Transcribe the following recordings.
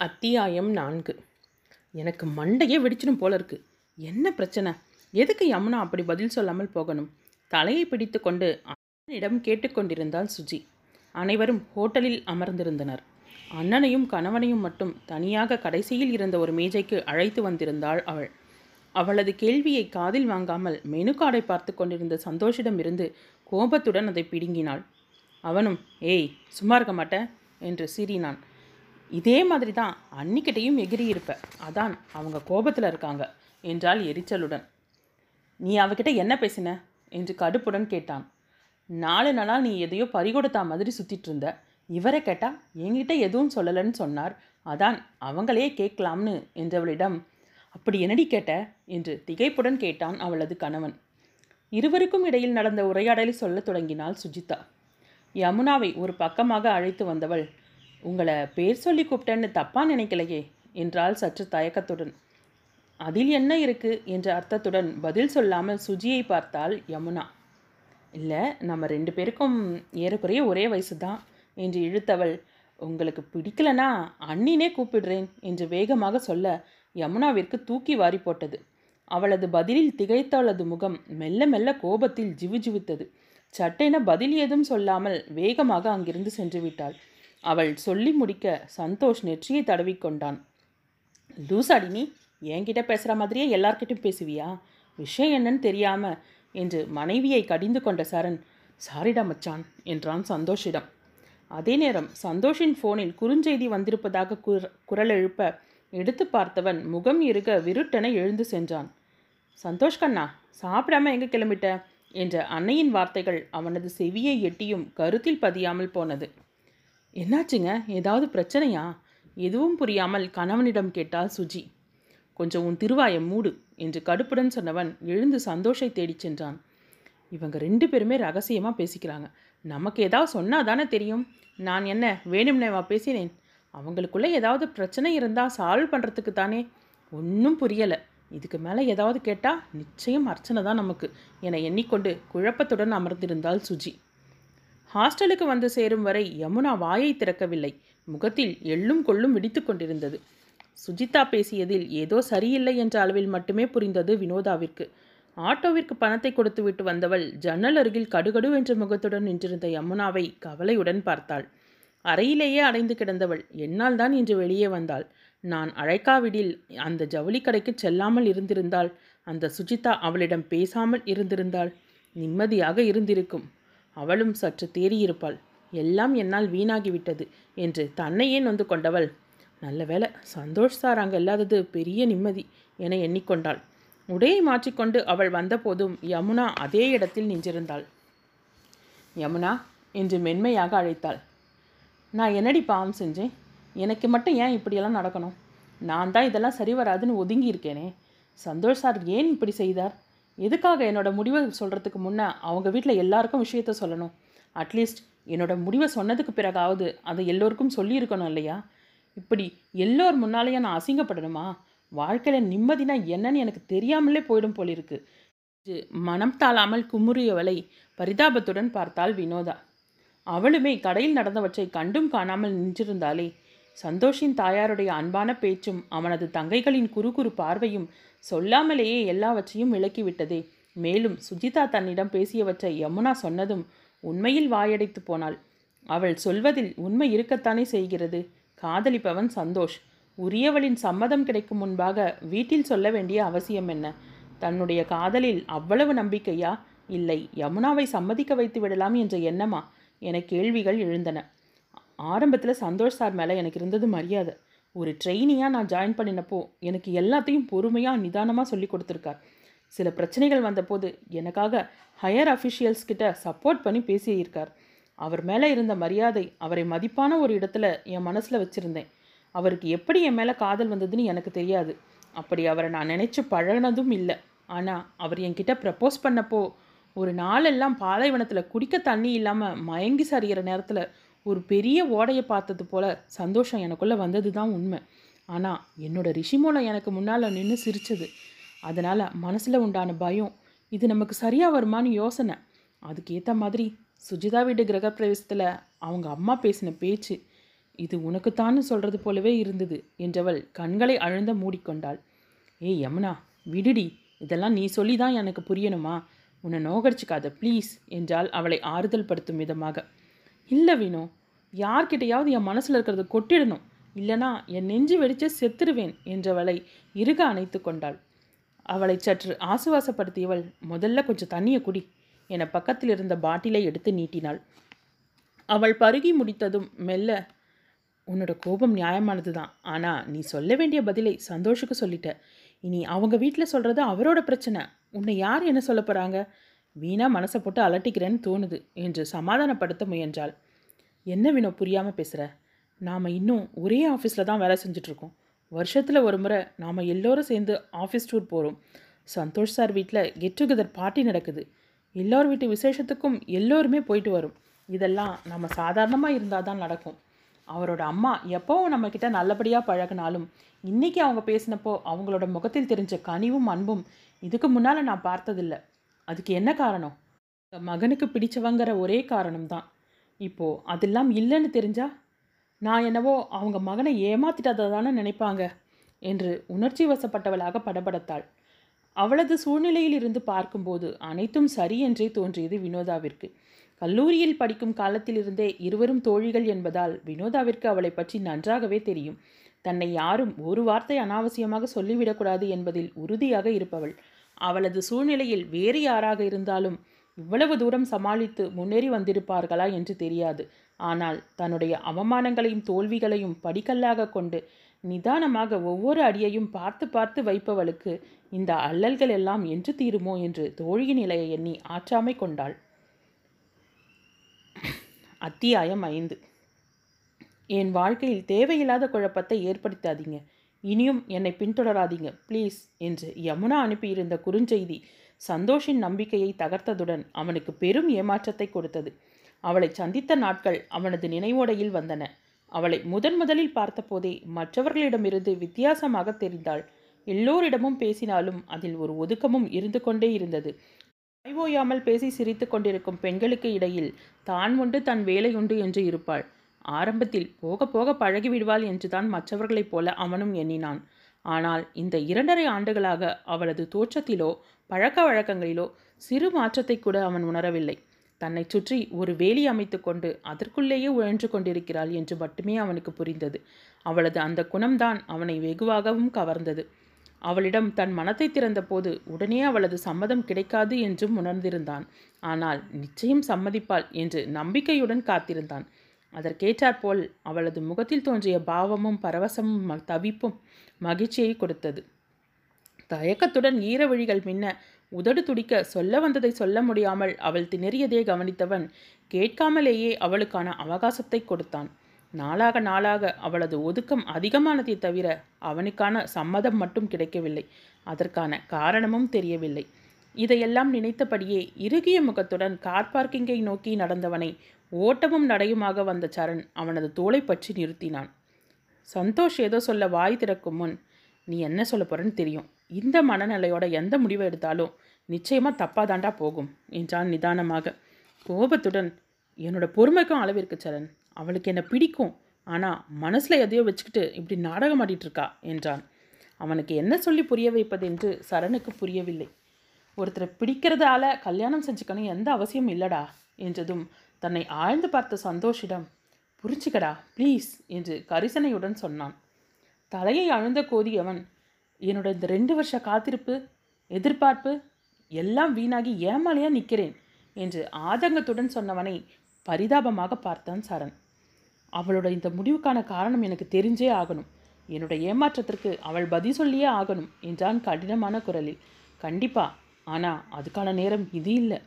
அத்தியாயம் நான்கு. எனக்கு மண்டையே வெடிச்சிடும் போல இருக்கு. என்ன பிரச்சனை? எதுக்கு யமுனா அப்படி பதில் சொல்லாமல் போகணும்? தலையை பிடித்து கொண்டு அண்ணனிடம் கேட்டுக்கொண்டிருந்தாள் சுஜி. அனைவரும் ஹோட்டலில் அமர்ந்திருந்தனர். அண்ணனையும் கணவனையும் மட்டும் தனியாக கடைசியில் இருந்த ஒரு மேஜைக்கு அழைத்து வந்திருந்தாள் அவள். அவளது கேள்வியை காதில் வாங்காமல் மெனு கார்டை பார்த்து கொண்டிருந்த சந்தோஷிடமிருந்து கோபத்துடன் அதை பிடுங்கினாள். அவனும் ஏய் சும்மா இருக்க மாட்டேன் என்று சீறினான். இதே மாதிரி தான் அன்னிக்கிட்டையும் எகிரி இருப்ப. அதான் அவங்க கோபத்தில் இருக்காங்க என்றாள் எரிச்சலுடன். நீ அவகிட்ட என்ன பேசின? என்று கடுப்புடன் கேட்டான். நாலு நாளாக நீ எதையோ பறிகொடுத்தா மாதிரி சுற்றிட்டு இருந்த. இவரை கேட்டால் என்கிட்ட எதுவும் சொல்லலைன்னு சொன்னார். அதான் அவங்களே கேட்கலாம்னு என்றவளிடம் அப்படி என்னடி கேட்ட? என்று திகைப்புடன் கேட்டான் அவளது கணவன். இருவருக்கும் இடையில் நடந்த உரையாடலை சொல்லத் தொடங்கினாள் சுஜிதா. யமுனாவை ஒரு பக்கமாக அழைத்து வந்தவள் உங்களை பேர் சொல்லி கூப்பிட்டேன்னு தப்பா நினைக்கலையே என்றால் சற்று தயக்கத்துடன். அதில் என்ன இருக்கு? என்ற அர்த்தத்துடன் பதில் சொல்லாமல் சுஜியை பார்த்தாள் யமுனா. இல்லை நம்ம ரெண்டு பேருக்கும் ஏறக்குறைய ஒரே வயசு தான் என்று இழுத்தவள். உங்களுக்கு பிடிக்கலனா அண்ணினே கூப்பிடுறேன் என்று வேகமாக சொல்ல யமுனாவிற்கு தூக்கி வாரி போட்டது. அவளது பதிலில் திகைத்தவளது முகம் மெல்ல மெல்ல கோபத்தில் ஜிவுஜிவித்தது. சட்டென பதில் ஏதும் சொல்லாமல் வேகமாக அங்கிருந்து சென்று விட்டாள். அவள் சொல்லி முடிக்க சந்தோஷ் நெற்றியை தடவிக்கொண்டான் லூசாடி நீ என்கிட்ட பேசுகிற மாதிரியே எல்லார்கிட்டையும் பேசுவியா? விஷயம் என்னன்னு தெரியாம என்று மனைவியை கடிந்து கொண்ட சரண். சாரிடா மச்சான் என்றான் சந்தோஷிடம். அதே நேரம் சந்தோஷின் ஃபோனில் குறுஞ்செய்தி வந்திருப்பதாக குர குரல் எழுப்ப எடுத்து பார்த்தவன் முகம் இருக விருட்டென எழுந்து சென்றான். சந்தோஷ் கண்ணா சாப்பிடாம எங்கே கிளம்பிட்ட? என்ற அன்னையின் வார்த்தைகள் அவனது செவியை எட்டியும் கருத்தில் பதியாமல் போனது. என்னாச்சுங்க? ஏதாவது பிரச்சனையா? எதுவும் புரியாமல் கணவனிடம் கேட்டாள் சுஜி. கொஞ்சம் உன் திருவாயை மூடு என்று கடுப்புடன் சொன்னவன் எழுந்து சந்தோஷை தேடிச் சென்றான். இவங்க ரெண்டு பேருமே ரகசியமாக பேசிக்கிறாங்க. நமக்கு ஏதாவது சொன்னால் தானே தெரியும்? நான் என்ன வேணும்னேவா பேசினேன்? அவங்களுக்குள்ளே ஏதாவது பிரச்சனை இருந்தால் சால்வ் பண்ணுறதுக்கு தானே? ஒன்றும் புரியலை. இதுக்கு மேலே ஏதாவது கேட்டால் நிச்சயம் அர்ச்சனை தான் நமக்கு என எண்ணிக்கொண்டு குழப்பத்துடன் அமர்ந்திருந்தாள் சுஜி. ஹாஸ்டலுக்கு வந்து சேரும் வரை யமுனா வாயை திறக்கவில்லை. முகத்தில் எள்ளும் கொள்ளும் விடித்து கொண்டிருந்தது. சுஜிதா பேசியதில் ஏதோ சரியில்லை என்ற அளவில் மட்டுமே புரிந்தது வினோதாவிற்கு. ஆட்டோவிற்கு பணத்தை கொடுத்துவிட்டு வந்தவள் ஜன்னல் அருகில் கடுகடு என்ற முகத்துடன் நின்றிருந்த யமுனாவை கவலையுடன் பார்த்தாள். அறையிலேயே அடைந்து கிடந்தவள் என்னால் தான் இன்று வெளியே வந்தாள். நான் அழைக்காவிடில் அந்த ஜவுளி கடைக்கு செல்லாமல் இருந்திருந்தாள் அந்த சுஜிதா அவளிடம் பேசாமல் இருந்திருந்தாள். நிம்மதியாக இருந்திருக்கும். அவளும் சற்று தேறியிருப்பாள். எல்லாம் என்னால் வீணாகிவிட்டது என்று தன்னையே நொந்து கொண்டவள். நல்ல வேளை சந்தோஷ் சார் அங்கே இல்லாதது பெரிய நிம்மதி என எண்ணிக்கொண்டாள். உடையை மாற்றிக்கொண்டு அவள் வந்தபோதும் யமுனா அதே இடத்தில் நின்றிருந்தாள். யமுனா என்று மென்மையாக அழைத்தாள். நான் என்னடி பாவம் செஞ்சேன்? எனக்கு மட்டும் ஏன் இப்படியெல்லாம் நடக்கணும்? நான் தான் இதெல்லாம் சரி வராதுன்னு ஒதுங்கி இருக்கேனே சந்தோஷ் சார் ஏன் இப்படி செய்தார்? எதுக்காக என்னோட முடிவை சொல்கிறதுக்கு முன்னே அவங்க வீட்டில் எல்லாருக்கும் விஷயத்த சொல்லணும்? அட்லீஸ்ட் என்னோட முடிவை சொன்னதுக்கு பிறகாவது அதை எல்லோருக்கும் சொல்லியிருக்கணும் இல்லையா? இப்படி எல்லோர் முன்னாலேயே நான் அசிங்கப்படணுமா? வாழ்க்கையில் நிம்மதினா என்னன்னு எனக்கு தெரியாமலே போயிடும் போலிருக்கு. மனம் தாழாமல் குமுறியவளை பரிதாபத்துடன் பார்த்தாள் வினோதா. அவளுமே கடையில் நடந்தவற்றை கண்டும் காணாமல் நின்றிருந்தாலே சந்தோஷின் தாயாருடைய அன்பான பேச்சும் அவனது தங்கைகளின் குறுகுறு பார்வையும் சொல்லாமலேயே எல்லாவற்றையும் விளக்கிவிட்டதே. மேலும் சுஜிதா தன்னிடம் பேசியவற்றை யமுனா சொன்னதும் உண்மையில் வாயடைத்து போனாள். அவள் சொல்வதில் உண்மை இருக்கத்தானே செய்கிறது. காதலிப்பவன் சந்தோஷ். உரியவளின் சம்மதம் கிடைக்கும் முன்பாக வீட்டில் சொல்ல வேண்டிய அவசியம் என்ன? தன்னுடைய காதலில் அவ்வளவு நம்பிக்கையா? இல்லை யமுனாவை சம்மதிக்க வைத்து விடலாம் என்ற எண்ணமா? என கேள்விகள் எழுந்தன. ஆரம்பத்தில் சந்தோஷ் சார் மேலே எனக்கு இருந்தது மரியாதை. ஒரு ட்ரெயினியாக நான் ஜாயின் பண்ணினப்போ எனக்கு எல்லாத்தையும் பொறுமையாக நிதானமாக சொல்லி கொடுத்துருக்கார். சில பிரச்சனைகள் வந்தபோது எனக்காக ஹையர் அஃபிஷியல்ஸ் கிட்ட சப்போர்ட் பண்ணி பேசியிருக்கார். அவர் மேலே இருந்த மரியாதை அவரை மதிப்பான ஒரு இடத்துல என் மனசில் வச்சுருந்தேன். அவருக்கு எப்படி என் மேலே காதல் வந்ததுன்னு எனக்கு தெரியாது. அப்படி அவரை நான் நினச்சி பழகினதும் இல்லை. ஆனால் அவர் என்கிட்ட ப்ரப்போஸ் பண்ணப்போ ஒரு நாளெல்லாம் பாலைவனத்தில் குடிக்க தண்ணி இல்லாமல் மயங்கி சரிகிற நேரத்தில் ஒரு பெரிய ஓடையை பார்த்தது போல் சந்தோஷம் எனக்குள்ளே வந்தது தான் உண்மை. ஆனால் என்னோட ரிஷிமோனை எனக்கு முன்னால் நின்று சிரிச்சது. அதனால் மனசில் உண்டான பயம் இது நமக்கு சரியாக வருமான்னு யோசனை. அதுக்கேற்ற மாதிரி சுஜிதா வீட்டு கிரகப்பிரவேசத்தில் அவங்க அம்மா பேசின பேச்சு இது உனக்குத்தான்னு சொல்கிறது போலவே இருந்தது என்றவள் கண்களை அழுந்த மூடிக்கொண்டாள். ஏய் யமுனா விடுடி இதெல்லாம் நீ சொல்லி தான் எனக்கு புரியணுமா? உன்னை நோகடிச்சிக்காத ப்ளீஸ் என்றால் அவளை ஆறுதல் படுத்தும் விதமாக. இல்லை வினோ யார்கிட்டையாவது என் மனசில் இருக்கிறத கொட்டிடணும். இல்லனா என் நெஞ்சு வெடிச்சு செத்துருவேன் என்றவளை இறுக அணைத்து கொண்டாள். அவளை சற்று ஆசுவாசப்படுத்தியவள் முதல்ல கொஞ்சம் தண்ணியை குடி என பக்கத்தில் இருந்த பாட்டிலை எடுத்து நீட்டினாள். அவள் பருகி முடித்ததும் மெல்ல உன்னோட கோபம் நியாயமானது தான் ஆனால் நீ சொல்ல வேண்டிய பதிலை சந்தோஷுக்கு சொல்லிட்ட. இனி அவங்க வீட்டில் சொல்கிறது அவரோட பிரச்சனை. உன்னை யார் என்ன சொல்ல போகிறாங்க வீணாக மனசை போட்டு அலட்டிக்கிறேன்னு தோணுது என்று சமாதானப்படுத்த முயன்றாள். என்ன வினோ புரியாமல் பேசுகிற நாம் இன்னும் ஒரே ஆஃபீஸில் தான் வேலை செஞ்சிட்ருக்கோம். வருஷத்தில் ஒரு முறை நாம் எல்லோரும் சேர்ந்து ஆஃபீஸ் டூர் போகிறோம் சந்தோஷ் சார் வீட்டில் கெட் டுகெதர் பார்ட்டி நடக்குது. எல்லோர் வீட்டு விசேஷத்துக்கும் எல்லோருமே போயிட்டு வரும். இதெல்லாம் நம்ம சாதாரணமாக இருந்தால் தான் நடக்கும். அவரோட அம்மா எப்போவும் நம்மக்கிட்ட நல்லபடியாக பழகினாலும் இன்றைக்கி அவங்க பேசினப்போ அவங்களோட முகத்தில் தெரிஞ்ச கனிவும் அன்பும் இதுக்கு முன்னால் நான் பார்த்ததில்ல. அதுக்கு என்ன காரணம்? மகனுக்கு பிடிச்சவங்கிற ஒரே காரணம்தான். இப்போது அதெல்லாம் இல்லைன்னு தெரிஞ்சா நான் என்னவோ அவங்க மகனை ஏமாத்திட்டதை நினைப்பாங்க என்று உணர்ச்சி வசப்பட்டவளாக படபடத்தாள். அவளது சூழ்நிலையில் இருந்து பார்க்கும்போது அனைத்தும் சரி என்றே தோன்றியது வினோதாவிற்கு. கல்லூரியில் படிக்கும் காலத்திலிருந்தே இருவரும் தோழிகள் என்பதால் வினோதாவிற்கு அவளை பற்றி நன்றாகவே தெரியும். தன்னை யாரும் ஒரு வார்த்தை அனாவசியமாக சொல்லிவிடக்கூடாது என்பதில் உறுதியாக இருப்பவள். அவளது சூழ்நிலையில் வேறு யாராக இருந்தாலும் இவ்வளவு தூரம் சமாளித்து முன்னேறி வந்திருப்பார்களா என்று தெரியாது. ஆனால் தன்னுடைய அவமானங்களையும் தோல்விகளையும் படிக்கல்லாக கொண்டு நிதானமாக ஒவ்வொரு அடியையும் பார்த்து பார்த்து வைப்பவளுக்கு இந்த அல்லல்கள் எல்லாம் என்று தீருமோ என்று தோழியின் நிலையை எண்ணி ஆற்றாமை கொண்டாள். அத்தியாயம் ஐந்து. என் வாழ்க்கையில் தேவையில்லாத குழப்பத்தை ஏற்படுத்தாதீங்க. இனியும் என்னை பின்தொடராதீங்க. ப்ளீஸ் என்று யமுனா அனுப்பியிருந்த குறுஞ்செய்தி சந்தோஷின் நம்பிக்கையை தகர்த்ததுடன் அவனுக்கு பெரும் ஏமாற்றத்தை கொடுத்தது. அவளை சந்தித்த நாட்கள் அவனது நினைவோடையில் வந்தன. அவளை முதன் முதலில் பார்த்தபோதே மற்றவர்களிடமிருந்து வித்தியாசமாக தெரிந்தாள். எல்லோரிடமும் பேசினாலும் அதில் ஒரு ஒதுக்கமும் இருந்து கொண்டே இருந்தது. ஓயாமல் பேசி சிரித்து கொண்டிருக்கும் பெண்களுக்கு இடையில் தான் உண்டு தன் வேலை உண்டு என்று இருப்பாள். ஆரம்பத்தில் போக போக பழகிவிடுவாள் என்றுதான் மற்றவர்களைப் போல அவனும் எண்ணினான். ஆனால் இந்த இரண்டரை ஆண்டுகளாக அவளது தோற்றத்திலோ பழக்க வழக்கங்களிலோ சிறு மாற்றத்தை கூட அவன் உணரவில்லை. தன்னை சுற்றி ஒரு வேலி அமைத்து கொண்டு அதற்குள்ளேயே உழன்று கொண்டிருக்கிறாள் என்று மட்டுமே அவனுக்கு புரிந்தது. அவளது அந்த குணம்தான் அவனை வெகுவாகவும் கவர்ந்தது. அவளிடம் தன் மனத்தை திறந்தபோது உடனே அவளது சம்மதம் கிடைக்காது என்றும் உணர்ந்திருந்தான். ஆனால் நிச்சயம் சம்மதிப்பாள் என்று நம்பிக்கையுடன் காத்திருந்தான். அதற்கேற்றாற்போல் அவளது முகத்தில் தோன்றிய பாவமும் பரவசமும் தவிப்பும் மகிழ்ச்சியை கொடுத்தது. தயக்கத்துடன் ஈரவழிகள் மின்ன உதடு துடிக்க சொல்ல வந்ததை சொல்ல முடியாமல் அவள் திணறியதே கவனித்தவன் கேட்காமலேயே அவளுக்கான அவகாசத்தை கொடுத்தான். நாளாக நாளாக அவளது ஒதுக்கம் அதிகமானதை தவிர அவனுக்கான சம்மதம் மட்டும் கிடைக்கவில்லை. அதற்கான காரணமும் தெரியவில்லை. இதையெல்லாம் நினைத்தபடியே இறுகிய முகத்துடன் கார் பார்க்கிங்கை நோக்கி நடந்தவனை ஓட்டமும் நடையுமாக வந்த சரண் அவனது தோளை பற்றி நிறுத்தினான். சந்தோஷ் ஏதோ சொல்ல வாய் திறக்கும் முன் நீ என்ன சொல்ல போறன்னு தெரியும். இந்த மனநிலையோட எந்த முடிவை எடுத்தாலும் நிச்சயமாக தப்பாதாண்டா போகும் என்றான் நிதானமாக. கோபத்துடன் என்னோட பொறுமைக்கும் அளவிற்கு சரண். அவளுக்கு என்ன பிடிக்கும். ஆனால் மனசில் எதையோ வச்சுக்கிட்டு இப்படி நாடகம் ஆடிட்டு இருக்கா என்றான். அவனுக்கு என்ன சொல்லி புரிய வைப்பது என்று சரணுக்கு புரியவில்லை. ஒருத்தரை பிடிக்கிறதால கல்யாணம் செஞ்சுக்கணும் எந்த அவசியம் இல்லடா என்றதும் தன்னை ஆழ்ந்து பார்த்த சந்தோஷிடம் புரிஞ்சுக்கடா ப்ளீஸ் என்று கரிசனையுடன் சொன்னான். தலையை அழுந்த கோதியவன் என்னோட இந்த ரெண்டு வருஷ காத்திருப்பு எதிர்பார்ப்பு எல்லாம் வீணாகி ஏமாலையாக நிற்கிறேன் என்று ஆதங்கத்துடன் சொன்னவனை பரிதாபமாக பார்த்தான் சரண். அவளோட இந்த முடிவுக்கான காரணம் எனக்கு தெரிஞ்சே ஆகணும். என்னோட ஏமாற்றத்திற்கு அவள் பதில் சொல்லியே ஆகணும் என்றான் கடினமான குரலில். கண்டிப்பா ஆனால் அதுக்கான நேரம் இது இல்லை.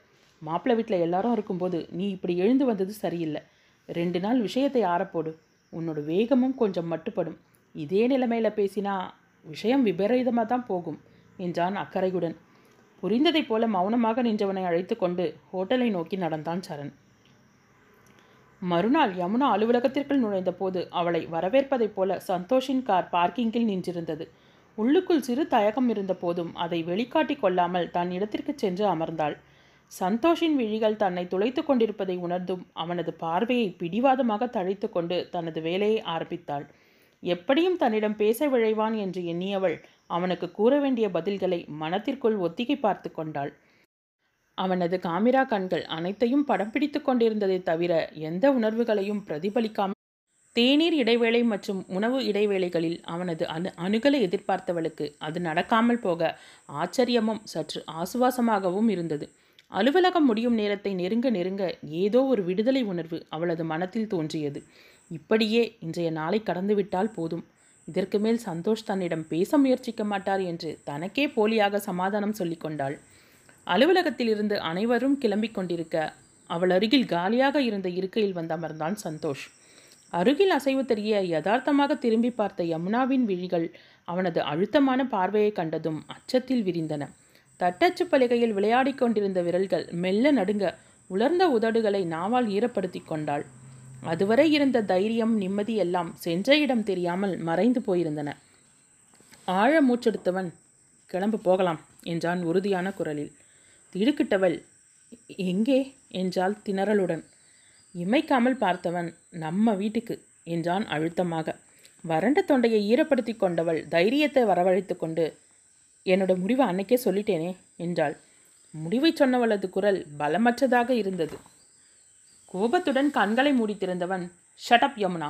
மாப்பிள்ளை வீட்டில் எல்லாரும் இருக்கும்போது நீ இப்படி எழுந்து வந்தது சரியில்லை. ரெண்டு நாள் விஷயத்தை ஆறப்போடு. உன்னோட வேகமும் கொஞ்சம் மட்டுப்படும். இதே நிலைமையில் பேசினா விஷயம் விபரீதமாக தான் போகும் என்றான் அக்கறையுடன். புரிந்ததைப் போல மௌனமாக நின்றவனை அழைத்து கொண்டு ஹோட்டலை நோக்கி நடந்தான் சரண். மறுநாள் யமுனா அலுவலகத்திற்குள் நுழைந்தபோது அவளை வரவேற்பதைப் போல சந்தோஷின் கார் பார்க்கிங்கில் நின்றிருந்தது. உள்ளுக்குள் சிறு தயக்கம் இருந்த போதும் அதை வெளிக்காட்டி கொள்ளாமல் தன் இடத்திற்கு சென்று அமர்ந்தாள். சந்தோஷின் விழிகள் தன்னை துளைத்து கொண்டிருப்பதை உணர்ந்தும் அவனது பார்வையை பிடிவாதமாக தழைத்து கொண்டு தனது வேலையை ஆரம்பித்தாள். எப்படியும் தன்னிடம் பேச விழைவான் என்று எண்ணியவள் அவனுக்கு கூற வேண்டிய பதில்களை மனத்திற்குள் ஒத்திகை பார்த்து கொண்டாள். அவனது காமிரா கண்கள் அனைத்தையும் படம் பிடித்து கொண்டிருந்ததை தவிர எந்த உணர்வுகளையும் பிரதிபலிக்காமல் தேநீர் இடைவேளை மற்றும் உணவு இடைவேளைகளில் அவனது அணு அணுகலை எதிர்பார்த்தவளுக்கு அது நடக்காமல் போக ஆச்சரியமும் சற்று ஆசுவாசமாகவும் இருந்தது. அலுவலகம் முடியும் நேரத்தை நெருங்க நெருங்க ஏதோ ஒரு விடுதலை உணர்வு அவளது மனத்தில் தோன்றியது. இப்படியே இன்றைய நாளை கடந்துவிட்டால் போதும். இதற்கு மேல் சந்தோஷ் தன்னிடம் பேச முயற்சிக்க மாட்டார் என்று தனக்கே போலியாக சமாதானம் சொல்லிக்கொண்டாள் அலுவலகத்தில் இருந்து அனைவரும் கிளம்பிக் கொண்டிருக்க அவள் அருகில் காலியாக இருந்த இருக்கையில் வந்து அமர்ந்தான் சந்தோஷ். அருகில் அசைவு தெரிய யதார்த்தமாக திரும்பி பார்த்த யமுனாவின் விழிகள் அவனது அழுத்தமான பார்வையை கண்டதும் அச்சத்தில் விரிந்தன. தட்டச்சு பலகையில் விளையாடிக் கொண்டிருந்த விரல்கள் மெல்ல நடுங்க உலர்ந்த உதடுகளை நாவால் ஈரப்படுத்தி கொண்டாள். அதுவரை இருந்த தைரியம் நிம்மதி எல்லாம் சென்ற இடம் தெரியாமல் மறைந்து போயிருந்தன. ஆழ மூச்செடுத்தவன் கிளம்பு போகலாம் என்றான் உறுதியான குரலில். திடுக்கிட்டவள் எங்கே? என்றாள் திணறலுடன். இமைக்காமல் பார்த்தவன் நம்ம வீட்டுக்கு என்றான் அழுத்தமாக. வறண்ட தொண்டையை ஈரப்படுத்தி கொண்டவள் தைரியத்தை வரவழைத்து கொண்டு என்னோட முடிவை அன்னைக்கே சொல்லிட்டேனே என்றாள். முடிவை சொன்னவளது குரல் பலமற்றதாக இருந்தது. கோபத்துடன் கண்களை மூடித்திருந்தவன் ஷட்டப் யமுனா.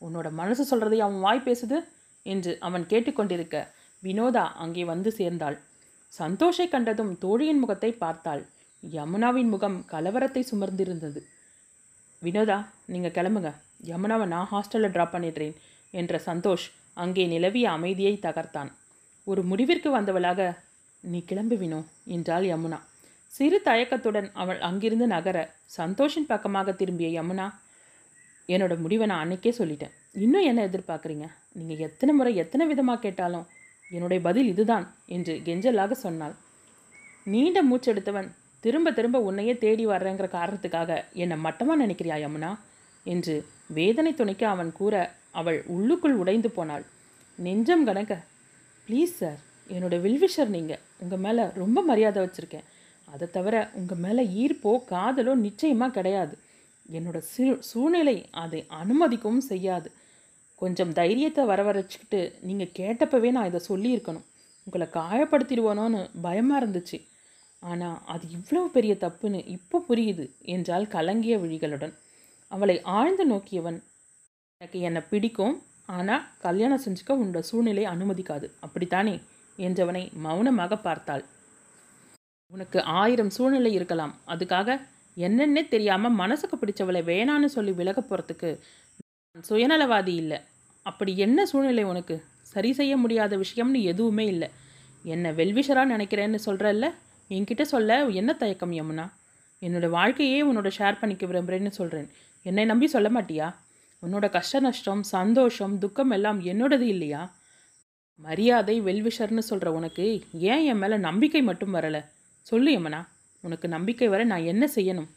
உன்னோட மனசு சொல்றதை அவன் வாய் பேசுது? என்று அவன் கேட்டுக்கொண்டிருக்க வினோதா அங்கே வந்து சேர்ந்தாள். சந்தோஷை கண்டதும் தோழியின் முகத்தை பார்த்தாள். யமுனாவின் முகம் கலவரத்தை சுமர்ந்திருந்தது. வினோதா நீங்கள் கிளம்புங்க. யமுனாவை நான் ஹாஸ்டலில் ட்ராப் பண்ணிடுறேன் என்ற சந்தோஷ் அங்கே நிலவிய அமைதியை தகர்த்தான். ஒரு முடிவிற்கு வந்தவளாக நீ கிளம்புவினோ என்றாள் யமுனா. சிறு தயக்கத்துடன் அவள் அங்கிருந்து நகர சந்தோஷின் பக்கமாக திரும்பிய யமுனா என்னோட முடிவை நான் அன்னைக்கே சொல்லிட்டேன். இன்னும் என்ன எதிர்பார்க்குறீங்க? நீங்கள் எத்தனை முறை எத்தனை விதமாக கேட்டாலும் என்னுடைய பதில் இதுதான் என்று கெஞ்சலாக சொன்னாள். நீண்ட மூச்செடுத்தவன் திரும்ப திரும்ப உன்னையே தேடி வர்றேங்கிற காரணத்துக்காக என்னை மட்டமாக நினைக்கிறியா யமுனா? என்று வேதனை துணைக்க அவன் கூற அவள் உள்ளுக்குள் உடைந்து போனாள். நெஞ்சம் கணக்க ப்ளீஸ் சார் என்னோட வில்விஷர் நீங்கள் உங்கள் மேலே ரொம்ப மரியாதை வச்சுருக்கேன். அதை தவிர உங்கள் மேலே ஈர்ப்போ காதலோ நிச்சயமாக கிடையாது. என்னோட சூ சூழ்நிலை அதை அனுமதிக்கவும் செய்யாது. கொஞ்சம் தைரியத்தை வர வரவழைச்சிக்கிட்டு நீங்கள் கேட்டப்பவே நான் இதை சொல்லியிருக்கணும். உங்களை காயப்படுத்திடுவானோன்னு பயமாக இருந்துச்சு. ஆனால் அது இவ்வளவு பெரிய தப்புன்னு இப்போ புரியுது என்றால் கலங்கிய விழிகளுடன். அவளை ஆழ்ந்து நோக்கியவன் எனக்கு என்னை பிடிக்கும் ஆனால் கல்யாணம் செஞ்சுக்க உன்னோட சூழ்நிலை அனுமதிக்காது. அப்படித்தானே? என்றவனை மௌனமாக பார்த்தாள். உனக்கு ஆயிரம் சூழ்நிலை இருக்கலாம். அதுக்காக என்னென்னே தெரியாமல் மனசுக்கு பிடிச்சவளை வேணான்னு சொல்லி விலக போகிறதுக்கு சுயநலவாதி இல்லை. அப்படி என்ன சூழ்நிலை உனக்கு? சரி செய்ய முடியாத விஷயம்னு எதுவுமே இல்லை. என்னை வெல்விஷராக நினைக்கிறேன்னு சொல்கிறல்ல என்கிட்ட சொல்ல என்ன தயக்கம் யமுனா? என்னோட வாழ்க்கையே உன்னோட ஷேர் பண்ணிக்க விரும்புகிறேன்னு சொல்கிறேன் என்னை நம்பி சொல்ல மாட்டியா? உன்னோட கஷ்ட நஷ்டம் சந்தோஷம் துக்கம் எல்லாம் என்னோடது இல்லையா? மரியாதை வெல்விஷர்னு சொல்கிற உனக்கு ஏன் என் மேலே நம்பிக்கை மட்டும் வரலை? சொல்லு எம்மனா உனக்கு நம்பிக்கை வர நான் என்ன செய்யணும்?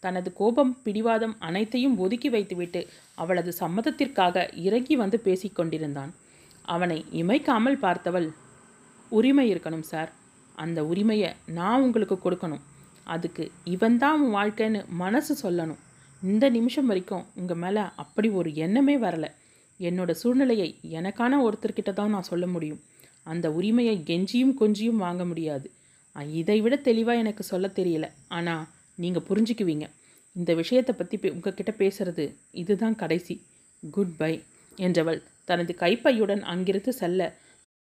தனது கோபம் பிடிவாதம் அனைத்தையும் ஒதுக்கி வைத்துவிட்டு அவளது சம்மதத்திற்காக இறங்கி வந்து பேசிக்கொண்டிருந்தான் அவனை இமைக்காமல் பார்த்தவள் உரிமை இருக்கணும் சார். அந்த உரிமையை நான் உங்களுக்கு கொடுக்கணும். அதுக்கு இவன்தான் உன் வாழ்க்கைன்னு மனசு சொல்லணும். இந்த நிமிஷம் வரைக்கும் உங்கள் மேலே அப்படி ஒரு எண்ணமே வரலை. என்னோட சூழ்நிலையை எனக்கான ஒருத்தர்கிட்ட தான் நான் சொல்ல முடியும். அந்த உரிமையை கெஞ்சியும் கொஞ்சியும் வாங்க முடியாது. இதை விட தெளிவாக எனக்கு சொல்ல தெரியல. ஆனால் நீங்கள் புரிஞ்சுக்குவீங்க. இந்த விஷயத்தை பற்றி உங்ககிட்ட பேசுறது இதுதான் கடைசி. குட் பை என்றவள் தனது கைப்பையுடன் அங்கிருந்து செல்ல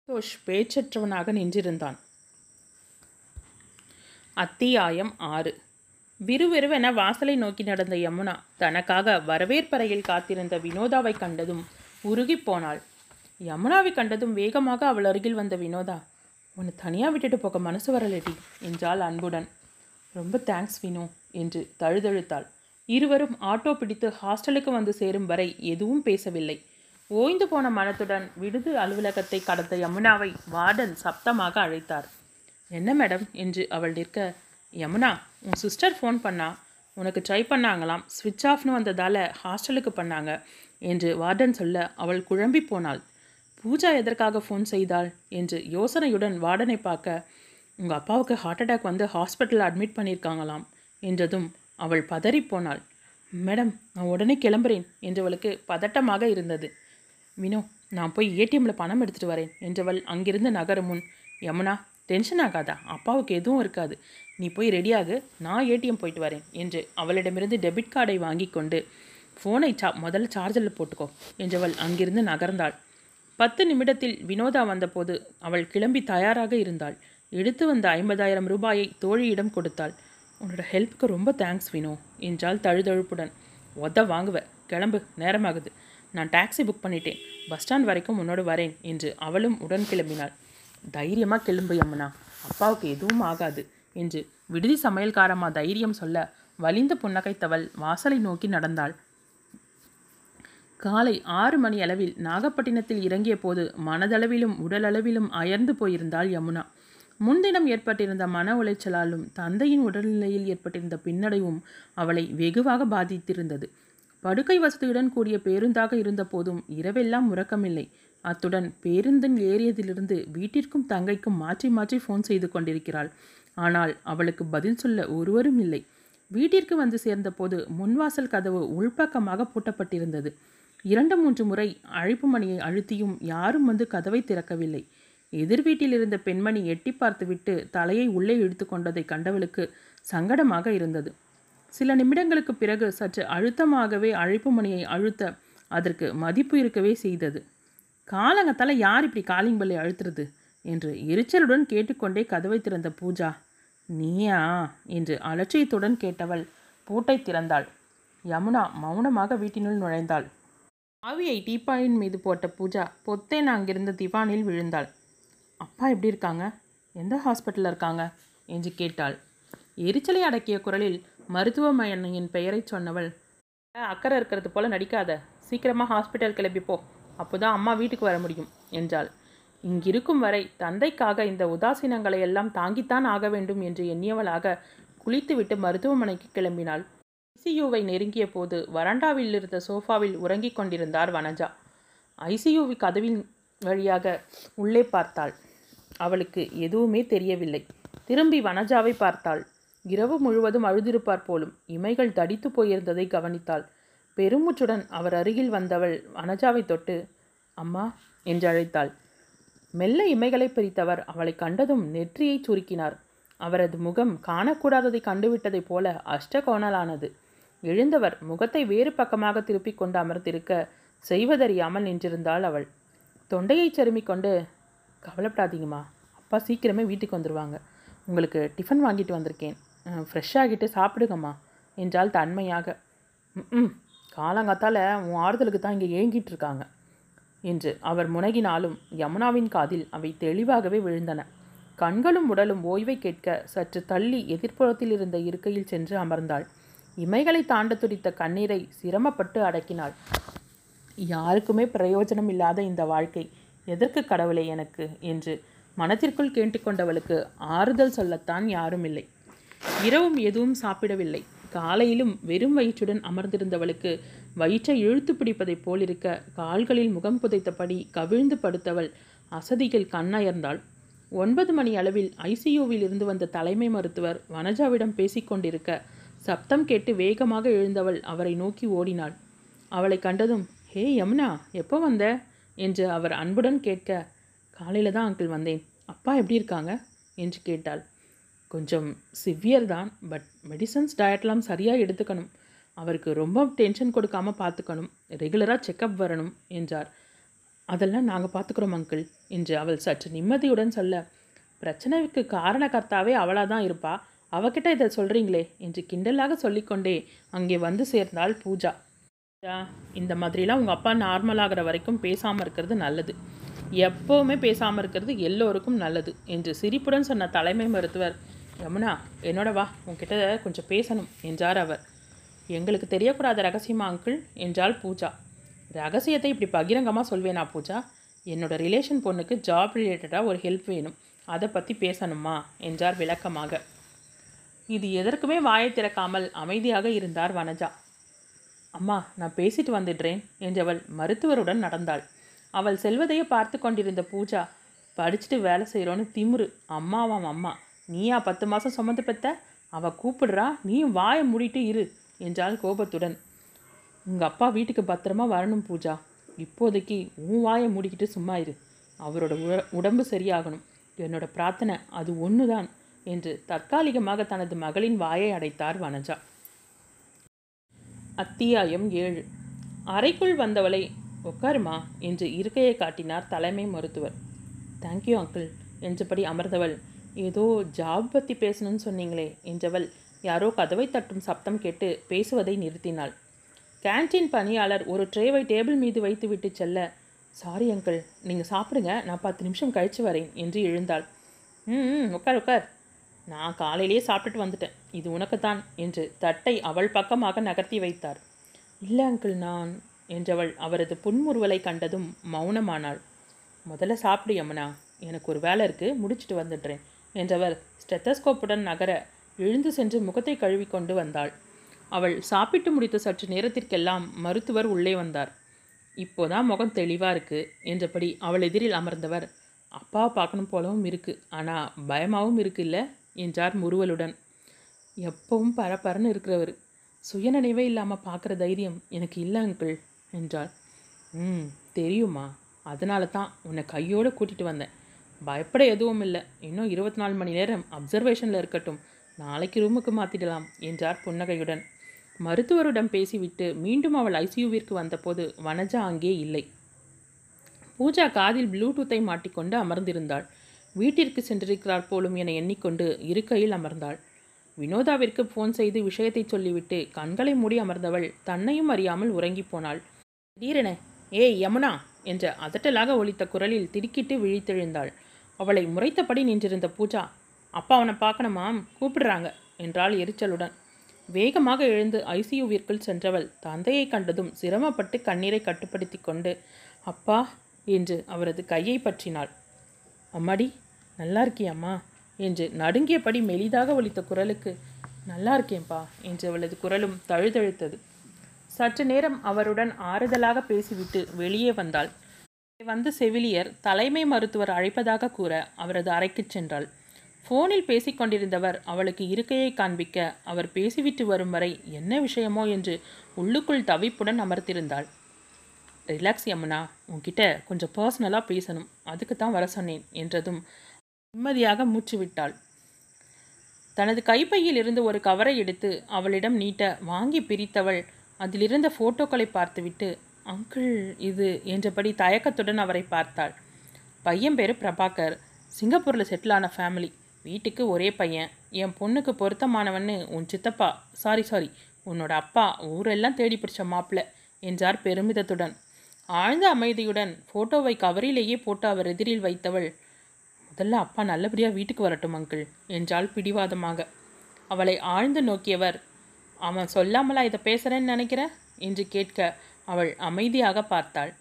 சந்தோஷ் பேச்சற்றவனாக நின்றிருந்தான். அத்தியாயம் ஆறு. விறுவிறுவென வாசலை நோக்கி நடந்த யமுனா தனக்காக வரவேற்பறையில் காத்திருந்த வினோதாவை கண்டதும் உருகிப் போனாள். யமுனாவை கண்டதும் வேகமாக அவள் அருகில் வந்த வினோதா உன்னை தனியாக விட்டுட்டு போக மனசு வரலடி என்றாள் அன்புடன். ரொம்ப தேங்க்ஸ் வினோ என்று தழுதழுத்தாள். இருவரும் ஆட்டோ பிடித்து ஹாஸ்டலுக்கு வந்து சேரும் வரை எதுவும் பேசவில்லை. ஓய்ந்து போன மனத்துடன் விடுதி அலுவலகத்தை கடந்த யமுனாவை வார்டன் சப்தமாக அழைத்தார். என்ன மேடம்? என்று அவள் நிற்க யமுனா உன் சிஸ்டர் ஃபோன் பண்ணா உனக்கு ட்ரை பண்ணாங்களாம். ஸ்விட்ச் ஆஃப்னு வந்ததால் ஹாஸ்டலுக்கு பண்ணாங்க என்று வார்டன் சொல்ல அவள் குழம்பி போனாள். பூஜா எதற்காக ஃபோன் செய்தாள் என்று யோசனையுடன் வார்டனை பார்க்க உங்கள் அப்பாவுக்கு ஹார்ட் அட்டாக் வந்து ஹாஸ்பிட்டலில் அட்மிட் பண்ணியிருக்காங்களாம் என்றதும் அவள் பதறிப்போனாள் மேடம் நான் உடனே கிளம்புறேன் என்றவளுக்கு பதட்டமாக இருந்தது. வினோ நான் போய் ஏடிஎம்மில் பணம் எடுத்துகிட்டு வரேன் என்றவள் அங்கிருந்து நகரும் முன் யமுனா டென்ஷன் ஆகாதா? அப்பாவுக்கு எதுவும் இருக்காது. நீ போய் ரெடியாகு நான் ஏடிஎம் போயிட்டு வரேன் என்று அவளிடமிருந்து டெபிட் கார்டை வாங்கி கொண்டு ஃபோனை சா முதல்ல சார்ஜரில் போட்டுக்கோ என்றவள் அங்கிருந்து நகர்ந்தாள். பத்து நிமிடத்தில் வினோதா வந்தபோது அவள் கிளம்பி தயாராக இருந்தாள். எடுத்து வந்த ஐம்பதாயிரம் ரூபாயை தோழியிடம் கொடுத்தாள். உன்னோட ஹெல்ப்புக்கு ரொம்ப தேங்க்ஸ் வினோ என்றாள் தழுதழுப்புடன். உத வாங்குவ. கிளம்பு. நேரமாகுது. நான் டாக்ஸி புக் பண்ணிட்டேன். பஸ் ஸ்டாண்ட் வரைக்கும் உன்னோடு வரேன் என்று அவளும் உடன் கிளம்பினாள். தைரியமாக கிளம்பு அம்மனா அப்பாவுக்கு எதுவும் ஆகாது என்று விடுதி சமையல்காரம்மா தைரியம் சொல்ல வலிந்து புன்னகைத்தவள் வாசலை நோக்கி நடந்தாள். காலை ஆறு மணி அளவில் நாகப்பட்டினத்தில் இறங்கிய போது மனதளவிலும் உடலளவிலும் அயர்ந்து போயிருந்தாள் யமுனா. முன்தினம் ஏற்பட்டிருந்த மன உளைச்சலாலும் தந்தையின் உடல்நிலையில் ஏற்பட்டிருந்த பின்னடைவும் அவளை வெகுவாக பாதித்திருந்தது. படுக்கை வசதியுடன் கூடிய பேருந்தாக இருந்த போதும் இரவெல்லாம் உறக்கமில்லை. அத்துடன் பேருந்தில் ஏறியதிலிருந்து வீட்டிற்கும் தங்கைக்கும் மாற்றி மாற்றி ஃபோன் செய்து கொண்டிருக்கிறாள். ஆனால் அவளுக்கு பதில் சொல்ல ஒருவரும் இல்லை. வீட்டிற்கு வந்து சேர்ந்தபோது முன்வாசல் கதவு உள்பக்கமாக பூட்டப்பட்டிருந்தது. இரண்டு மூன்று முறை அழைப்பு மணியை அழுத்தியும் யாரும் வந்து கதவை திறக்கவில்லை. எதிர் வீட்டில் இருந்த பெண்மணி எட்டி பார்த்துவிட்டு தலையை உள்ளே இழுத்து கொண்டதை கண்டவளுக்கு சங்கடமாக இருந்தது. சில நிமிடங்களுக்கு பிறகு சற்று அழுத்தமாகவே அழைப்பு மணியை அழுத்த அதற்கு மதிப்பு இருக்கவே செய்தது. காலங்கத்தால் யார் இப்படி காலிங் பல்லை அழுத்துறது? என்று எரிச்சலுடன் கேட்டுக்கொண்டே கதவை திறந்த பூஜா. நீயா? என்று அலட்சியத்துடன் கேட்டவள் பூட்டை திறந்தாள். யமுனா மௌனமாக வீட்டினுள் நுழைந்தாள். ஆவியை டீப்பாயின் மீது போட்ட பூஜா பொத்தேன் அங்கிருந்த திவானில் விழுந்தாள். அப்பா எப்படி இருக்காங்க? எந்த ஹாஸ்பிட்டலில் இருக்காங்க? என்று கேட்டாள். எரிச்சலை அடக்கிய குரலில் மருத்துவமனையின் பெயரைச் சொன்னவள் அக்கறை இருக்கிறது போல நடிக்காத. சீக்கிரமாக ஹாஸ்பிட்டல் கிளம்பிப்போ அப்போதான் அம்மா வீட்டுக்கு வர முடியும் என்றாள். இங்கிருக்கும் வரை தந்தைக்காக இந்த உதாசீனங்களை எல்லாம் தாங்கித்தான் ஆக வேண்டும் என்று எண்ணியவளாக குளித்துவிட்டு மருத்துவமனைக்கு கிளம்பினாள். ஐசியூவை நெருங்கிய போது வராண்டாவில் இருந்த சோஃபாவில் உறங்கிக் கொண்டிருந்தார் வனஜா. ஐசியூவி கதவின் வழியாக உள்ளே பார்த்தாள். அவளுக்கு எதுவுமே தெரியவில்லை. திரும்பி வனஜாவை பார்த்தாள். இரவு முழுவதும் அழுதிருப்பார் போலும் இமைகள் தடித்து போயிருந்ததை கவனித்தாள். பெருமூச்சுடன் அவர் அருகில் வந்தவள் வனஜாவை தொட்டு அம்மா என்று அழைத்தாள். மெல்ல இமைகளை பிரித்தவர் அவளை கண்டதும் நெற்றியை சுருக்கினார். அவரது முகம் காணக்கூடாததை கண்டுவிட்டதைப் போல அஷ்டகோணலானது. எழுந்தவர் முகத்தை வேறு பக்கமாக திருப்பிக் கொண்டு அமர்ந்திருக்க செய்வதறியாமல் நின்றிருந்தாள் அவள். தொண்டையை செருமிக் கொண்டு கவலைப்படாதீங்கம்மா அப்பா சீக்கிரமே வீட்டுக்கு வந்துடுவாங்க உங்களுக்கு டிஃபன் வாங்கிட்டு வந்திருக்கேன். ஃப்ரெஷ்ஷாகிட்டு சாப்பிடுங்கம்மா என்றால் தன்மையாக. ம் காலங்காத்தால் உன் ஆறுதலுக்கு தான் இங்கே ஏங்கிட்டு இருக்காங்க என்று அவர் முனகினாலும் யமுனாவின் காதில் அவை தெளிவாகவே விழுந்தன. கண்களும் உடலும் ஓய்வை கேட்க சற்று தள்ளி எதிர்ப்புறத்தில் இருந்த இருக்கையில் சென்று அமர்ந்தாள். இமைகளை தாண்ட துடித்த கண்ணீரை சிரமப்பட்டு அடக்கினாள். யாருக்குமே பிரயோஜனம் இல்லாத இந்த வாழ்க்கை எதற்கு கடவுளே எனக்கு என்று மனத்திற்குள் கேட்டுக்கொண்டவளுக்கு ஆறுதல் சொல்லத்தான் யாரும் இல்லை. இரவும் எதுவும் சாப்பிடவில்லை. காலையிலும் வெறும் வயிற்றுடன் அமர்ந்திருந்தவளுக்கு வயிற்றை இழுத்து பிடிப்பதைப் போலிருக்க கால்களில் முகம் புதைத்தபடி கவிழ்ந்து படுத்தவள் அசதிகள் கண்ணயர்ந்தாள். ஒன்பது மணி அளவில் ஐசியூவில் இருந்து வந்த தலைமை மருத்துவர் வனஜாவிடம் பேசிக்கொண்டிருக்க சப்தம் கேட்டு வேகமாக எழுந்தவள் அவரை நோக்கி ஓடினாள். அவளை கண்டதும் ஹே யமுனா எப்போ வந்த? என்று அவர் அன்புடன் கேட்க காலையில் தான் அங்கிள் வந்தேன். அப்பா எப்படி இருக்காங்க? என்று கேட்டாள். கொஞ்சம் சிவியர் தான் பட் மெடிசன்ஸ் டயட்லாம் சரியாக எடுத்துக்கணும். அவருக்கு ரொம்ப டென்ஷன் கொடுக்காம பார்த்துக்கணும். ரெகுலராக செக்கப் வரணும் என்றார். அதெல்லாம் நாங்கள் பார்த்துக்குறோம் அங்கிள் என்று அவள் சற்று நிம்மதியுடன் சொல்ல பிரச்சனைக்கு காரணகர்த்தாவே அவளாக தான் இருப்பா. அவகிட்ட இதை சொல்கிறீங்களே என்று கிண்டலாக சொல்லிக்கொண்டே அங்கே வந்து சேர்ந்தாள் பூஜா. பூஜா இந்த மாதிரிலாம் உங்கள் அப்பா நார்மலாகிற வரைக்கும் பேசாமல் இருக்கிறது நல்லது. எப்போவுமே பேசாமல் இருக்கிறது எல்லோருக்கும் நல்லது என்று சிரிப்புடன் சொன்ன தலைமை மருத்துவர் யமுனா என்னோட வா உன்கிட்ட கொஞ்சம் பேசணும் என்றார் அவர். எங்களுக்கு தெரியக்கூடாத ரகசியமா அங்கிள்? என்றாள் பூஜா. ரகசியத்தை இப்படி பகிரங்கமாக சொல்வேனா பூஜா? என்னோட ரிலேஷன் பொண்ணுக்கு ஜாப் ரிலேட்டடாக ஒரு ஹெல்ப் வேணும். அதை பற்றி பேசணுமா? என்றார் விளக்கமாக. இது எதற்குமே வாயை திறக்காமல் அமைதியாக இருந்தார் வனஜா. அம்மா நான் பேசிட்டு வந்துடுறேன் என்றவள் மருத்துவருடன் நடந்தாள். அவள் செல்வதையே பார்த்து கொண்டிருந்த பூஜா படிச்சுட்டு வேலை செய்கிறோன்னு திமிரு அம்மாவாம் அம்மா. நீயா பத்து மாதம் சுமந்து பெத்த? அவள் கூப்பிடுறா நீயும் வாயை மூடிட்டு இரு என்றாள் கோபத்துடன். உங்கள் அப்பா வீட்டுக்கு பத்திரமா வரணும் பூஜா. இப்போதைக்கு உன் வாயை மூடிக்கிட்டு சும்மா இரு. அவரோட உடம்பு சரியாகணும். என்னோட பிரார்த்தனை அது ஒன்று தான் என்று தற்காலிகமாக தனது மகளின் வாயை அடைத்தார் வனஜா. அத்தியாயம் ஏழு. அறைக்குள் வந்தவளை உட்காருமா என்று இருக்கையை காட்டினார் தலைமை மருத்துவர். தேங்க்யூ அங்கிள் என்றபடி அமர்ந்தவள் ஏதோ ஜாப் பற்றி பேசணும்னு சொன்னீங்களே என்றவள் யாரோ கதவை தட்டும் சப்தம் கேட்டு பேசுவதை நிறுத்தினாள். கேன்டீன் பணியாளர் ஒரு ட்ரேவை டேபிள் மீது வைத்து விட்டு செல்ல சாரி அங்கிள் நீங்கள் சாப்பிடுங்க நான் பத்து நிமிஷம் கழித்து வரேன் என்று எழுந்தாள். ம் உட்கார் உட்கார். நான் காலையிலேயே சாப்பிட்டுட்டு வந்துட்டேன். இது உனக்குத்தான் என்று தட்டை அவள் பக்கமாக நகர்த்தி வைத்தார். இல்லை அங்கிள் நான் என்றவள் அவரது புன்முறுவலை கண்டதும் மௌனமானாள். முதல்ல சாப்பிடு யமுனா. எனக்கு ஒரு வேலை இருக்குது முடிச்சிட்டு வந்துடுறேன். என்றவர் ஸ்டெத்தஸ்கோப்புடன் நகர எழுந்து சென்று முகத்தை கழுவி கொண்டு வந்தாள். அவள் சாப்பிட்டு முடித்த சற்று நேரத்திற்கெல்லாம் மருத்துவர் உள்ளே வந்தார். இப்போதான் முகம் தெளிவாக இருக்கு என்றபடி அவள் எதிரில் அமர்ந்தவர் அப்பாவை பார்க்கணும் போலவும் இருக்கு ஆனால் பயமாகவும் இருக்குல்ல என்றார் முறுவலுடன். எப்பவும் பரபரன்னு இருக்கிறவர் சுயநினைவே இல்லாமல் பார்க்குற தைரியம் எனக்கு இல்லை அங்கிள் என்றாள். ம் தெரியுமா அதனால தான் உன்னை கையோடு கூட்டிகிட்டு வந்தேன். பயப்பட எதுவும் இல்லை. இன்னும் இருபத்தி நாலு மணி நேரம் அப்சர்வேஷனில் இருக்கட்டும். நாளைக்கு ரூமுக்கு மாற்றிடலாம் என்றார் புன்னகையுடன். மருத்துவரிடம் பேசிவிட்டு மீண்டும் அவள் ஐசியூவிற்கு வந்தபோது வனஜா அங்கே இல்லை. பூஜா காதில் ப்ளூடூத்தை மாட்டிக்கொண்டு அமர்ந்திருந்தாள். வீட்டிற்கு சென்றிருக்கிறார் போலும் என எண்ணிக்கொண்டு இருக்கையில் அமர்ந்தாள். வினோதாவிற்கு ஃபோன் செய்து விஷயத்தை சொல்லிவிட்டு கண்களை மூடி அமர்ந்தவள் தன்னையும் அறியாமல் உறங்கிப் போனாள். திடீரென ஏய் யமுனா! என்ற அதட்டலாக ஒலித்த குரலில் திடுக்கிட்டு விழித்தெழுந்தாள். அவளை முறைத்தபடி நின்றிருந்த பூஜா அப்பா அவனை பார்க்கணுமாம் கூப்பிடுறாங்க என்றாள் எரிச்சலுடன். வேகமாக எழுந்து ஐசியூவிற்குள் சென்றவள் தந்தையை கண்டதும் சிரமப்பட்டு கண்ணீரை கட்டுப்படுத்தி கொண்டு அப்பா என்று அவரது கையை பற்றினாள். அம்மாடி நல்லா இருக்கியாம்மா என்று நடுங்கியபடி மெலிதாக ஒலித்த குரலுக்கு நல்லா இருக்கேன்பா என்று அவளது குரலும் தழுதழுத்தது. சற்று நேரம் அவருடன் ஆறுதலாக பேசிவிட்டு வெளியே வந்தாள். வந்து செவிலியர் தலைமை மருத்துவர் அழைப்பதாக கூற அவரது அறைக்குச் சென்றாள். ஃபோனில் பேசிக்கொண்டிருந்தவர் அவளுக்கு இருக்கையை காண்பிக்க அவர் பேசிவிட்டு வரும் வரை என்ன விஷயமோ என்று உள்ளுக்குள் தவிப்புடன் அமர்த்திருந்தாள் ரிலாக்ஸ் யமுனா உன்கிட்ட கொஞ்சம் பர்சனலாக பேசணும் அதுக்கு தான் வர சொன்னேன் என்றதும் நிம்மதியாக மூச்சு விட்டாள் தனது கைப்பையில் இருந்து ஒரு கவரை எடுத்து அவளிடம் நீட்ட வாங்கி பிரித்தவள் அதிலிருந்த ஃபோட்டோக்களை பார்த்துவிட்டு அங்கிள் இது என்றபடி தயக்கத்துடன் அவரை பார்த்தாள். பையன் பேர் பிரபாகர். சிங்கப்பூரில் செட்டில் ஆன ஃபேமிலி வீட்டுக்கு ஒரே பையன். என் பொண்ணுக்கு பொருத்தமானவன்னு உன் சித்தப்பா சாரி சாரி உன்னோட அப்பா ஊரெல்லாம் தேடி பிடிச்ச மாப்பிள்ள என்றார் பெருமிதத்துடன். ஆழ்ந்த அமைதியுடன் ஃபோட்டோவை கவரிலேயே போட்டு அவர் எதிரில் வைத்தவள் முதல்ல அப்பா நல்லபடியாக வீட்டுக்கு வரட்டும் அங்கிள் என்றாள் பிடிவாதமாக. அவளை ஆழ்ந்து நோக்கியவர் அவன் சொல்லாமலா இதை பேசுகிறேன்னு நினைக்கிறேன் என்று கேட்க அவள் அமைதியாக பார்த்தாள்.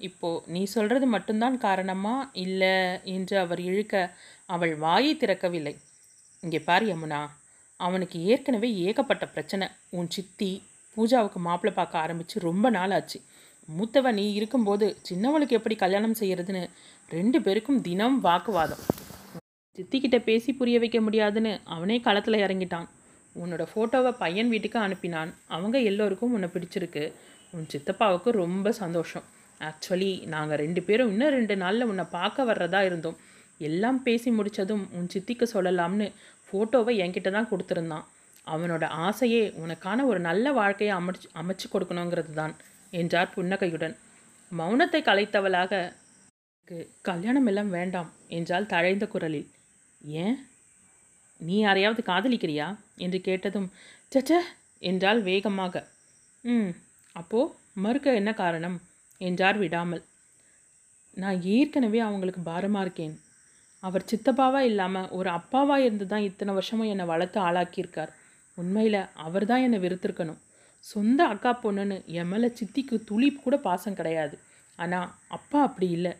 இப்போ நீ சொல்கிறது மட்டும்தான் காரணமா? இல்லை என்று அவர் இழுக்க அவள் வாயை திறக்கவில்லை. இங்கே பார் யமுனா அவனுக்கு ஏற்கனவே ஏகப்பட்ட பிரச்சனை. உன் சித்தி பூஜாவுக்கு மாப்பிள்ளை பார்க்க ஆரம்பித்து ரொம்ப நாள் ஆச்சு மூத்தவ நீ இருக்கும்போது சின்னவளுக்கு எப்படி கல்யாணம் செய்கிறதுன்னு ரெண்டு பேருக்கும் தினம் வாக்குவாதம். சித்திக்கிட்ட பேசி புரிய வைக்க முடியாதுன்னு அவனே களத்தில் இறங்கிட்டான். உன்னோட ஃபோட்டோவை பையன் வீட்டுக்கு அனுப்பினான். அவங்க எல்லோருக்கும் உன்னை பிடிச்சிருக்கு. உன் சித்தப்பாவுக்கு ரொம்ப சந்தோஷம். ஆக்சுவலி நாங்கள் ரெண்டு பேரும் இன்னும் ரெண்டு நாளில் உன்னை பார்க்க வர்றதா இருந்தோம். எல்லாம் பேசி முடித்ததும் உன் சித்திக்கு சொல்லலாம்னு ஃபோட்டோவை என்கிட்ட தான் கொடுத்துருந்தான். அவனோட ஆசையே உனக்கான ஒரு நல்ல வாழ்க்கையை அமைச்சு அமைச்சு கொடுக்கணுங்கிறது தான் என்றார் புன்னகையுடன். மௌனத்தை கலைத்தவளாக "எனக்கு கல்யாணம் எல்லாம் வேண்டாம் என்றால் தழைந்த குரலில். ஏன்? நீ யாரையாவது காதலிக்கிறியா? என்று கேட்டதும் சச்ச என்றால் வேகமாக. ம் அப்போ மறுக்க என்ன காரணம்? என்றார் விடாமல். நான் ஏற்கனவே அவங்களுக்கு பாரமாக இருக்கேன். அவர் சித்தப்பாவாக இல்லாமல் ஒரு அப்பாவாக இருந்து தான் இத்தனை வருஷமும் என்னை வளர்த்து ஆளாக்கியிருக்கார். உண்மையில் அவர் தான் என்னை வெறுத்திருக்கணும். சொந்த அக்கா பொண்ணுன்னு என் மேலே சித்திக்கு துளி கூட பாசம் கிடையாது. ஆனால் அப்பா அப்படி இல்லை.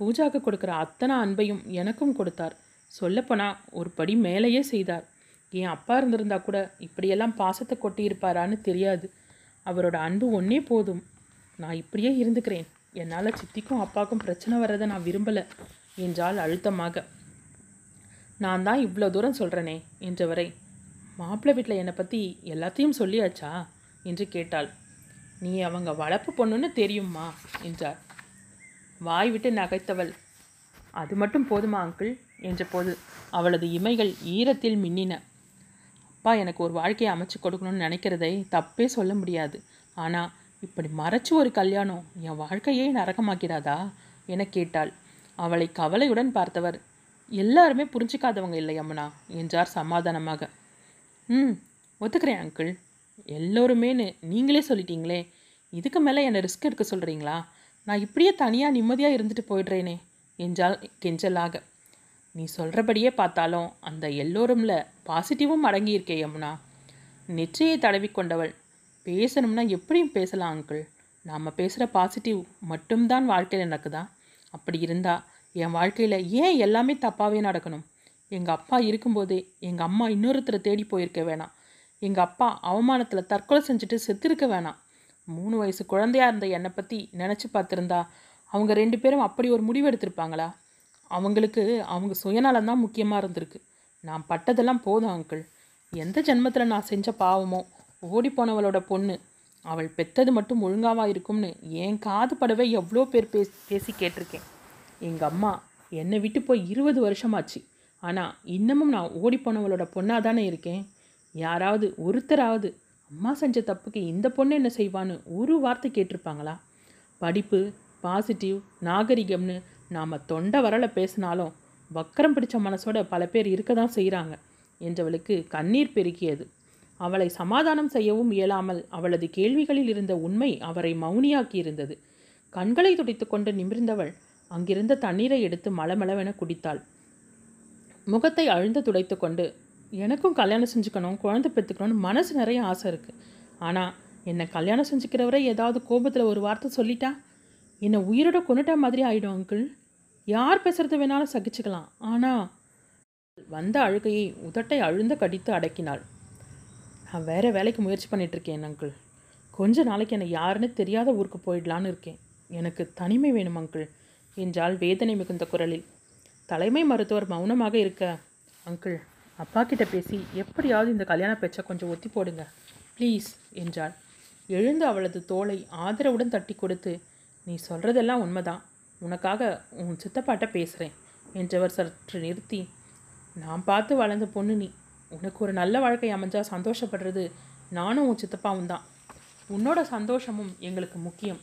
பூஜாக்கு கொடுக்குற அத்தனை அன்பையும் எனக்கும் கொடுத்தார். சொல்லப்போனால் ஒரு படி மேலேயே செய்தார். என் அப்பா இருந்திருந்தா கூட இப்படியெல்லாம் பாசத்தை கொட்டியிருப்பாரான்னு தெரியாது. அவரோட அன்பு ஒன்றே போதும். நான் இப்படியே இருந்துக்கிறேன். என்னால் சித்திக்கும் அப்பாவுக்கும் பிரச்சனை வர்றதை நான் விரும்பலை என்றால் அழுத்தமாக. நான் தான் இவ்வளோ தூரம் சொல்கிறேனே என்றவரை. மாப்பிள்ளை வீட்டில் என்னை பற்றி எல்லாத்தையும் சொல்லியாச்சா? என்று கேட்டாள். நீ அவங்க வளர்ப்பு பொண்ணுன்னு தெரியுமா என்றார். வாய் விட்டு நகைத்தவள். அது மட்டும் போதுமா அங்கிள்? என்றபோது அவளது இமைகள் ஈரத்தில் மின்னின. அப்பா எனக்கு ஒரு வாழ்க்கையை அமைச்சு கொடுக்கணும்னு நினைக்கிறதை தப்பே சொல்ல முடியாது. ஆனால் இப்படி மறைச்சு ஒரு கல்யாணம் என் வாழ்க்கையே நரகமாக்கிறாதா? என கேட்டாள். அவளை கவலையுடன் பார்த்தவர் எல்லாருமே புரிஞ்சிக்காதவங்க இல்லை அம்மனா என்றார் சமாதானமாக. ம் ஒத்துக்கிறேன் அங்கிள் எல்லோருமேன்னு நீங்களே சொல்லிட்டீங்களே. இதுக்கு மேலே என்னை ரிஸ்க் எடுக்க சொல்கிறீங்களா நான் இப்படியே தனியாக நிம்மதியாக இருந்துட்டு போயிடுறேனே என்றால் கெஞ்சலாக. நீ சொல்கிறபடியே பார்த்தாலும் அந்த எல்லோரும்ல பாசிட்டிவும் அடங்கியிருக்கே யமுனா. நெற்றியை தடவி கொண்டவள் பேசணும்னா எப்படியும் பேசலாம் அங்கிள் நாம் பேசுகிற பாசிட்டிவ் மட்டும்தான் வாழ்க்கையில் நடக்குதா? அப்படி இருந்தால் என் வாழ்க்கையில் ஏன் எல்லாமே தப்பாகவே நடக்கணும்? எங்கள் அப்பா இருக்கும்போதே எங்கள் அம்மா இன்னொருத்தரை தேடி போயிருக்க வேணாம். எங்கள் அப்பா அவமானத்தில் தற்கொலை செஞ்சுட்டு செத்துருக்க வேணாம். மூணு வயசு குழந்தையா இருந்த என்னை பற்றி நினச்சி பார்த்துருந்தா அவங்க ரெண்டு பேரும் அப்படி ஒரு முடிவு எடுத்திருப்பாங்களா? அவங்களுக்கு அவங்க சுயநலம் தான் முக்கியமாக இருந்திருக்கு. நான் பட்டதெல்லாம் போதும் அங்கிள் எந்த ஜென்மத்தில் நான் செஞ்ச பாவமோ ஓடிப்போனவளோட பொண்ணு அவள் பெத்தது மட்டும் ஒழுங்காவா இருக்கும்னு என் காது படவே எவ்வளோ பேர் பேசி பேசி கேட்டிருக்கேன். எங்கள் அம்மா என்னை விட்டு போய் இருபது வருஷமாச்சு. ஆனால் இன்னமும் நான் ஓடி போனவளோட பொண்ணாக தானே இருக்கேன். யாராவது ஒருத்தராவது அம்மா செஞ்ச தப்புக்கு இந்த பொண்ணு என்ன செய்வான்னு ஒரு வார்த்தை கேட்டிருப்பாங்களா? படிப்பு பாசிட்டிவ் நாகரிகம்னு நாம் தொண்டை வரல பேசினாலும் வக்கரம் பிடிச்ச மனசோட பல பேர் இருக்க தான் செய்கிறாங்க என்றவளுக்கு கண்ணீர் பெருக்கியது அவளை சமாதானம் செய்யவும் இயலாமல் அவளது கேள்விகளில் இருந்த உண்மை அவரை மௌனியாக்கி இருந்தது. கண்களை துடைத்துக்கொண்டு நிமிர்ந்தவள் அங்கிருந்த தண்ணீரை எடுத்து மலமளவென குடித்தாள். முகத்தை அழுந்து துடைத்து கொண்டு எனக்கும் கல்யாணம் செஞ்சுக்கணும் குழந்தை பெற்றுக்கணும்னு மனசு நிறைய ஆசை இருக்குது ஆனால் என்னை கல்யாணம் செஞ்சுக்கிறவரை ஏதாவது கோபத்தில் ஒரு வார்த்தை சொல்லிட்டா? என்னை உயிரோட கொண்டுட்டா மாதிரி ஆகிடும் அங்கிள். யார் பேசுறது வேணாலும் சகிச்சுக்கலாம். ஆனால் வந்த அழுகையை உதட்டை அழுந்த கடித்து அடக்கினாள். நான் வேறு வேலைக்கு முயற்சி பண்ணிகிட்ருக்கேன் அங்கிள் கொஞ்ச நாளைக்கு என்னை யாருன்னு தெரியாத ஊருக்கு போயிடலான்னு இருக்கேன். எனக்கு தனிமை வேணும் அங்கிள் என்றால் வேதனை மிகுந்த குரலில். தலைமை மருத்துவர் மௌனமாக இருக்க அங்கிள் அப்பா கிட்ட பேசி எப்படியாவது இந்த கல்யாண பேச்சை கொஞ்சம் ஒத்தி போடுங்க ப்ளீஸ் என்றாள். எழுந்து அவளது தோலை ஆதரவுடன் தட்டி கொடுத்து நீ சொல்கிறதெல்லாம் உண்மைதான். உனக்காக உன் சித்தப்பாட்ட பேசுகிறேன் என்றவர் சற்று நிறுத்தி. நான் பார்த்து வளர்ந்த பொண்ணு நீ. உனக்கு ஒரு நல்ல வாழ்க்கை அமைஞ்சால் சந்தோஷப்படுறது நானும் உன் சித்தப்பாவும் தான். உன்னோட சந்தோஷமும் எங்களுக்கு முக்கியம்.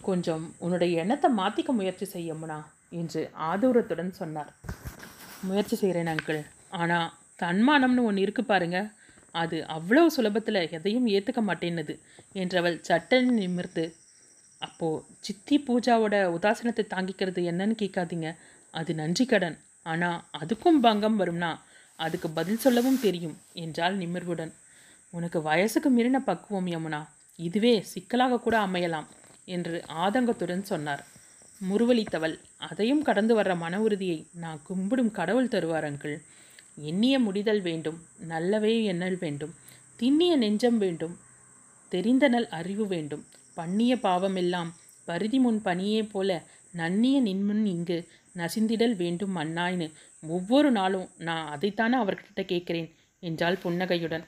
கொஞ்சம் உன்னுடைய எண்ணத்தை மாற்றிக்க முயற்சி செய்யமுனா என்று ஆதூரத்துடன் சொன்னார். முயற்சி செய்கிறேன் அங்கிள். ஆனால் தன்மானம்னு ஒன்று இருக்கு பாருங்க. அது அவ்வளவு சுலபத்தில் எதையும் ஏற்றுக்க மாட்டேன்னுது என்றவள் சட்டன் நிமிர்ந்து அப்போது சித்தி பூஜாவோட உதாசனத்தை தாங்கிக்கிறது என்னன்னு கேட்காதீங்க. அது நன்றி கடன். ஆனால் அதுக்கும் பங்கம் வரும்னா அதுக்கு பதில் சொல்லவும் தெரியும் என்றால் நிமிர்வுடன். உனக்கு வயசுக்கு மீறின பக்குவம் யமுனா. இதுவே சிக்கலாக கூட அமையலாம் என்று ஆதங்கத்துடன் சொன்னார். முருவளித்தவள் அதையும் கடந்து வர்ற மன உறுதியை நான் கும்பிடும் கடவுள் தருவார் அங்கிள். எண்ணிய முடிதல் வேண்டும் நல்லவே எண்ணல் வேண்டும் திண்ணிய நெஞ்சம் வேண்டும் தெரிந்தனல் அறிவு வேண்டும் பண்ணிய பாவமெல்லாம் பருதி முன் பனியே போல நன்னிய நின்முன் இங்கு நசிந்திடல் வேண்டும் மன்னாய்னு ஒவ்வொரு நாளும் நான் அதைத்தானே அவர்கிட்ட கேட்கிறேன் என்றாள் புன்னகையுடன்.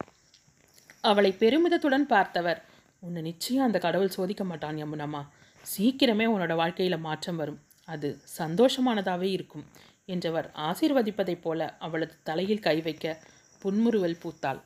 அவளை பெருமிதத்துடன் பார்த்தவர் உன்னை நிச்சயம் அந்த கடவுள் சோதிக்க மாட்டான் யமுனம்மா சீக்கிரமே உன்னோட வாழ்க்கையில் மாற்றம் வரும். அது சந்தோஷமானதாகவே இருக்கும் என்றவர் ஆசீர்வதிப்பதைப் போல அவளது தலையில் கை வைக்க புன்முறுவல் பூத்தாள்.